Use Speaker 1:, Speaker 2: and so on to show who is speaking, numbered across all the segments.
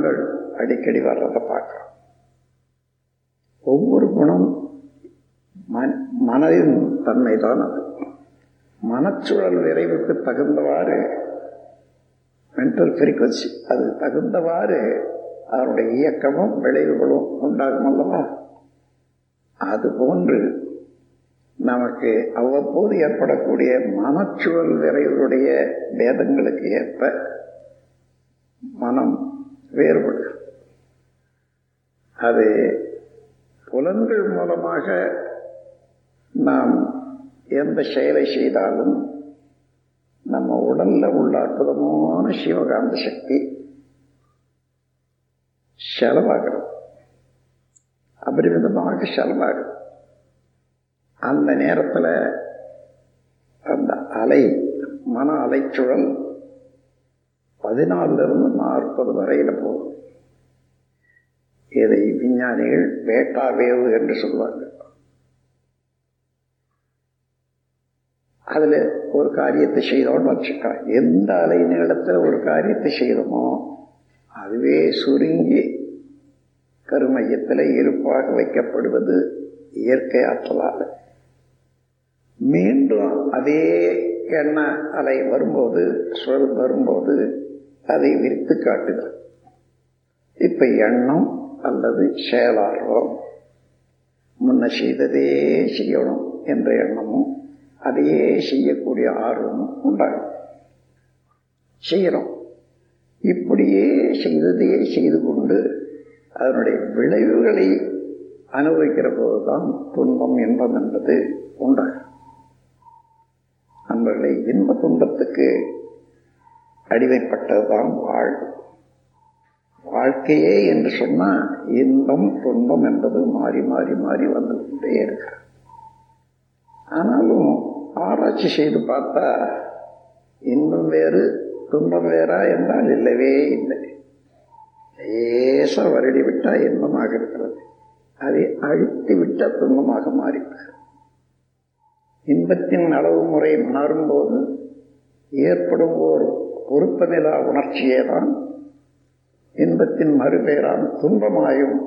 Speaker 1: குணங்கள் அடிக்கடி வர்றதை பார்க்குறோம். ஒவ்வொரு குணம் மனதின் தன்மை தான் அது. மனச்சூழல் விரைவுக்கு தகுந்தவாறு மென்டல் ஃப்ரீக்வன்சி அது தகுந்தவாறு அதனுடைய இயக்கமும் விளைவுகளும் உண்டாகும் அல்லவா? அது போன்று நமக்கு அவ்வப்போது ஏற்படக்கூடிய மனச்சூழல் விரைவுடைய வேதங்களுக்கு ஏற்ப மனம் வேறுபடு. அது புலன்கள் மூலமாக நாம் எந்த செயலை செய்தாலும் நம்ம உடல்ல உள்ள அற்புதமான சிவகாந்த சக்தி செலவாகிறது. அபரிமிதமாக செலவாகும் அந்த நேரத்தில் அந்த அலை மன அலைச்சுழல் பதினாலிருந்து நாற்பது வரையில் போகும் இதை விஞ்ஞானிகள் பேட்டா வேவு என்று சொல்வார்கள். அதில் ஒரு காரியத்தை செய்தோம்னு வச்சுக்கா. எந்த அலை நீளத்தில் ஒரு காரியத்தை செய்தோமோ அதுவே சுருங்கி கருமையத்தில் இருப்பாக வைக்கப்படுவது இயற்கை ஆற்றலால். மீண்டும் அதே எண்ண அலை வரும்போது சொல் வரும்போது அதை விரித்து காட்டுகிறது இப்ப எண்ணம் அல்லது செயலார்வம் முன்ன செய்ததே செய்யணும் என்ற எண்ணமும் அதையே செய்யக்கூடிய ஆர்வமும் உண்டாகும். செய்கிறோம் இப்படியே செய்ததையே செய்து கொண்டு அதனுடைய விளைவுகளை அனுபவிக்கிற போதுதான் துன்பம் இன்பம் என்பது உண்டாகும். நண்பர்களை இன்ப துன்பத்துக்கு அடிமைப்பட்டதுதான் வாழ்வு வாழ்க்கையே என்று சொன்னால் இன்பம் துன்பம் என்பது மாறி மாறி மாறி வந்து கொண்டே இருக்கிறது. ஆனாலும் ஆராய்ச்சி செய்து பார்த்தா இன்பம் வேறு துன்பம் வேறா என்றால் இல்லவே இல்லை. லேச வருடி விட்டால் இன்பமாக இருக்கிறது. அதை அழித்து விட்டால் துன்பமாக மாறிவிடுகிறது. இன்பத்தின் அளவு முறை மாறும்போது ஏற்படும் ஒரு பொருத்தமில்லா உணர்ச்சியே தான் இன்பத்தின் மறுபெயரான் துன்பமாயும்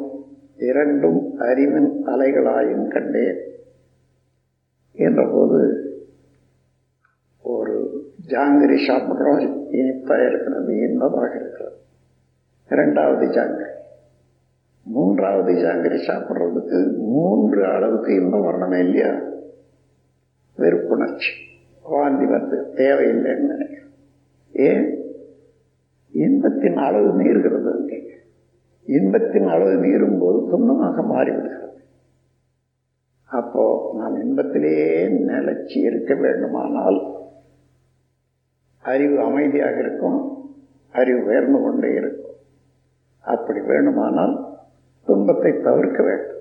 Speaker 1: இரண்டும் அறிவின் அலைகளாயும் கண்டேன் என்றபோது ஒரு ஜாங்கிரி சாப்பிட்றோம் இனிப்பாக இருக்கிறது இன்பமாக இருக்கிறது. இரண்டாவது ஜாங்கிரி. மூன்றாவது ஜாங்கிரி சாப்பிட்றதுக்கு மூன்று அளவுக்கு இன்பம் வரணுமே இல்லையா? வெறுப்புணர்ச்சி. வாந்தி வந்து தேவையில்லைன்னு நினைக்கிறேன். ஏன்? இன்பத்தின் அளவு மீறுகிறது. இன்பத்தின் அளவு மீறும் போது துன்பமாக மாறிவிடுகிறது. அப்போ நாம் இன்பத்திலேயே நிலைச்சி இருக்க வேண்டுமானால் அறிவு அமைதியாக இருக்கும் அறிவு உயர்ந்து கொண்டே இருக்கும். அப்படி வேண்டுமானால் துன்பத்தை தவிர்க்க வேண்டும்.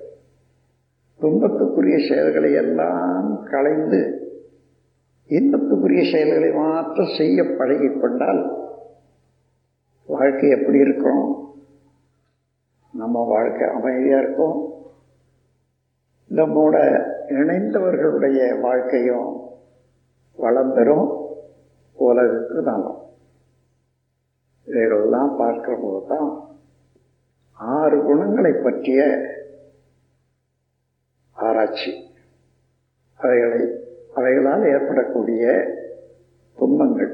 Speaker 1: துன்பத்துக்குரிய செயல்களை எல்லாம் களைந்து இன்பத்துக்குரிய செயல்களை மாற்றம் செய்ய பழகி கொண்டால் வாழ்க்கை எப்படி இருக்கும்? நம்ம வாழ்க்கை அமைதியாக இருக்கும். நம்மோட இணைந்தவர்களுடைய வாழ்க்கையும் வளம் பெறும். உலகுக்கு நலம். இதைகளெல்லாம் பார்க்கிற போது தான் ஆறு குணங்களை பற்றிய ஆராய்ச்சி. அவைகளை அவைகளால் ஏற்படக்கூடிய துன்பங்கள்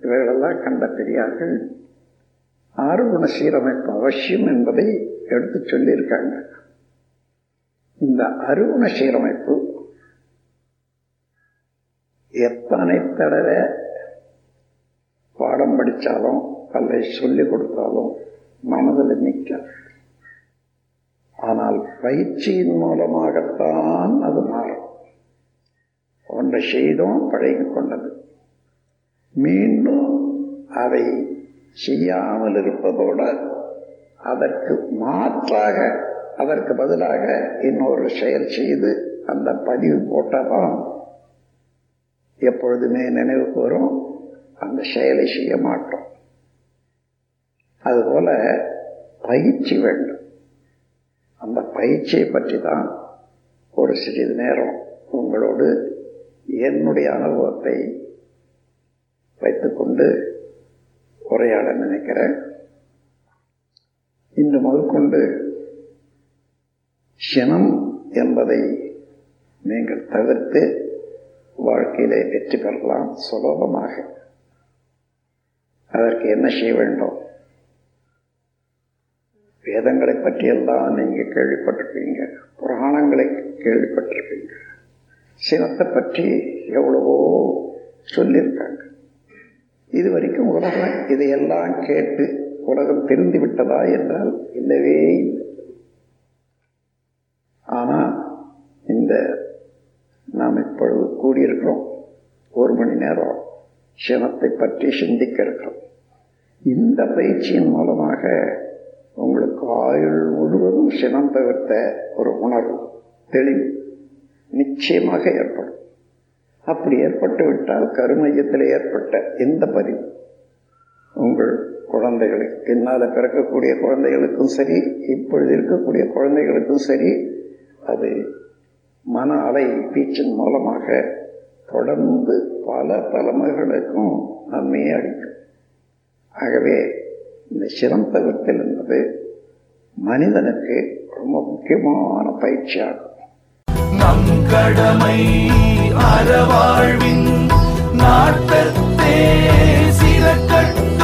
Speaker 1: இவைகளெல்லாம் கண்ட பெரியார்கள் ஆறுகுண சீரமைப்பு அவசியம் என்பதை எடுத்து சொல்லியிருக்காங்க. இந்த அருகுண சீரமைப்பு எத்தனை தடவை பாடம் படித்தாலும் கல்லை சொல்லிக் கொடுத்தாலும் மனதில் நிற்க ஆனால் பயிற்சியின் மூலமாகத்தான் அது மாறும் ஒன்றை செய்தோம் பழகி கொண்டது. மீண்டும் அதை செய்யாமல் இருப்பதோடு அதற்கு மாற்றாக அதற்கு பதிலாக இன்னொரு செயல் செய்து அந்த பதிவு போட்டதான் எப்பொழுதுமே நினைவுக்கு வரும். அந்த செயலை செய்ய மாட்டோம். அதுபோல பயிற்சி வேண்டும். அந்த பயிற்சியை பற்றி தான் ஒரு சிறிது நேரம் உங்களோடு என்னுடைய அனுபவத்தை வைத்துக்கொண்டு உரையாட நினைக்கிறேன். இன்று முதற்கொண்டு சினம் என்பதை நீங்கள் தவிர்த்து வாழ்க்கையிலே வெற்றி பெறலாம் சுலபமாக. அதற்கு என்ன செய்ய வேண்டும்? வேதங்களை பற்றியெல்லாம் நீங்கள் கேள்விப்பட்டிருப்பீங்க. புராணங்களை கேள்விப்பட்டிருப்பீங்க. சினத்தை பற்றி எவ்வளவோ சொல்லியிருக்காங்க. இது வரைக்கும் உலகம் இதையெல்லாம் கேட்டு உலகம் தெரிந்து விட்டதா என்றால் இல்லவே இல்லை. இந்த நாம் இப்பொழுது கூடியிருக்கிறோம். ஒரு மணி நேரம் சினத்தை பற்றி சிந்திக்க இருக்கிறோம் இந்த பயிற்சியின் மூலமாக உங்களுக்கு ஆயுள் முழுவதும் சினம் தவிர்த்த ஒரு உணர்வு தெளிவு. நிச்சயமாக ஏற்படும். அப்படி ஏற்பட்டு விட்டால் கருமையத்தில் ஏற்பட்ட எந்த பதிவு உங்கள் குழந்தைகளுக்கு பின்னால் பிறக்கக்கூடிய குழந்தைகளுக்கும் சரி இப்பொழுது இருக்கக்கூடிய குழந்தைகளுக்கும் சரி அது மன அலை பீச்சின் மூலமாக தொடர்ந்து பல தலைமுறைகளுக்கும் நன்மையை அளிக்கும். ஆகவே இந்த சிரம் தவிர்த்தல் என்பது மனிதனுக்கு ரொம்ப முக்கியமான பயிற்சியாகும்.
Speaker 2: நம் கடமை அறவாழ்வின் நாட்டத்தே சிறக்கட்டும்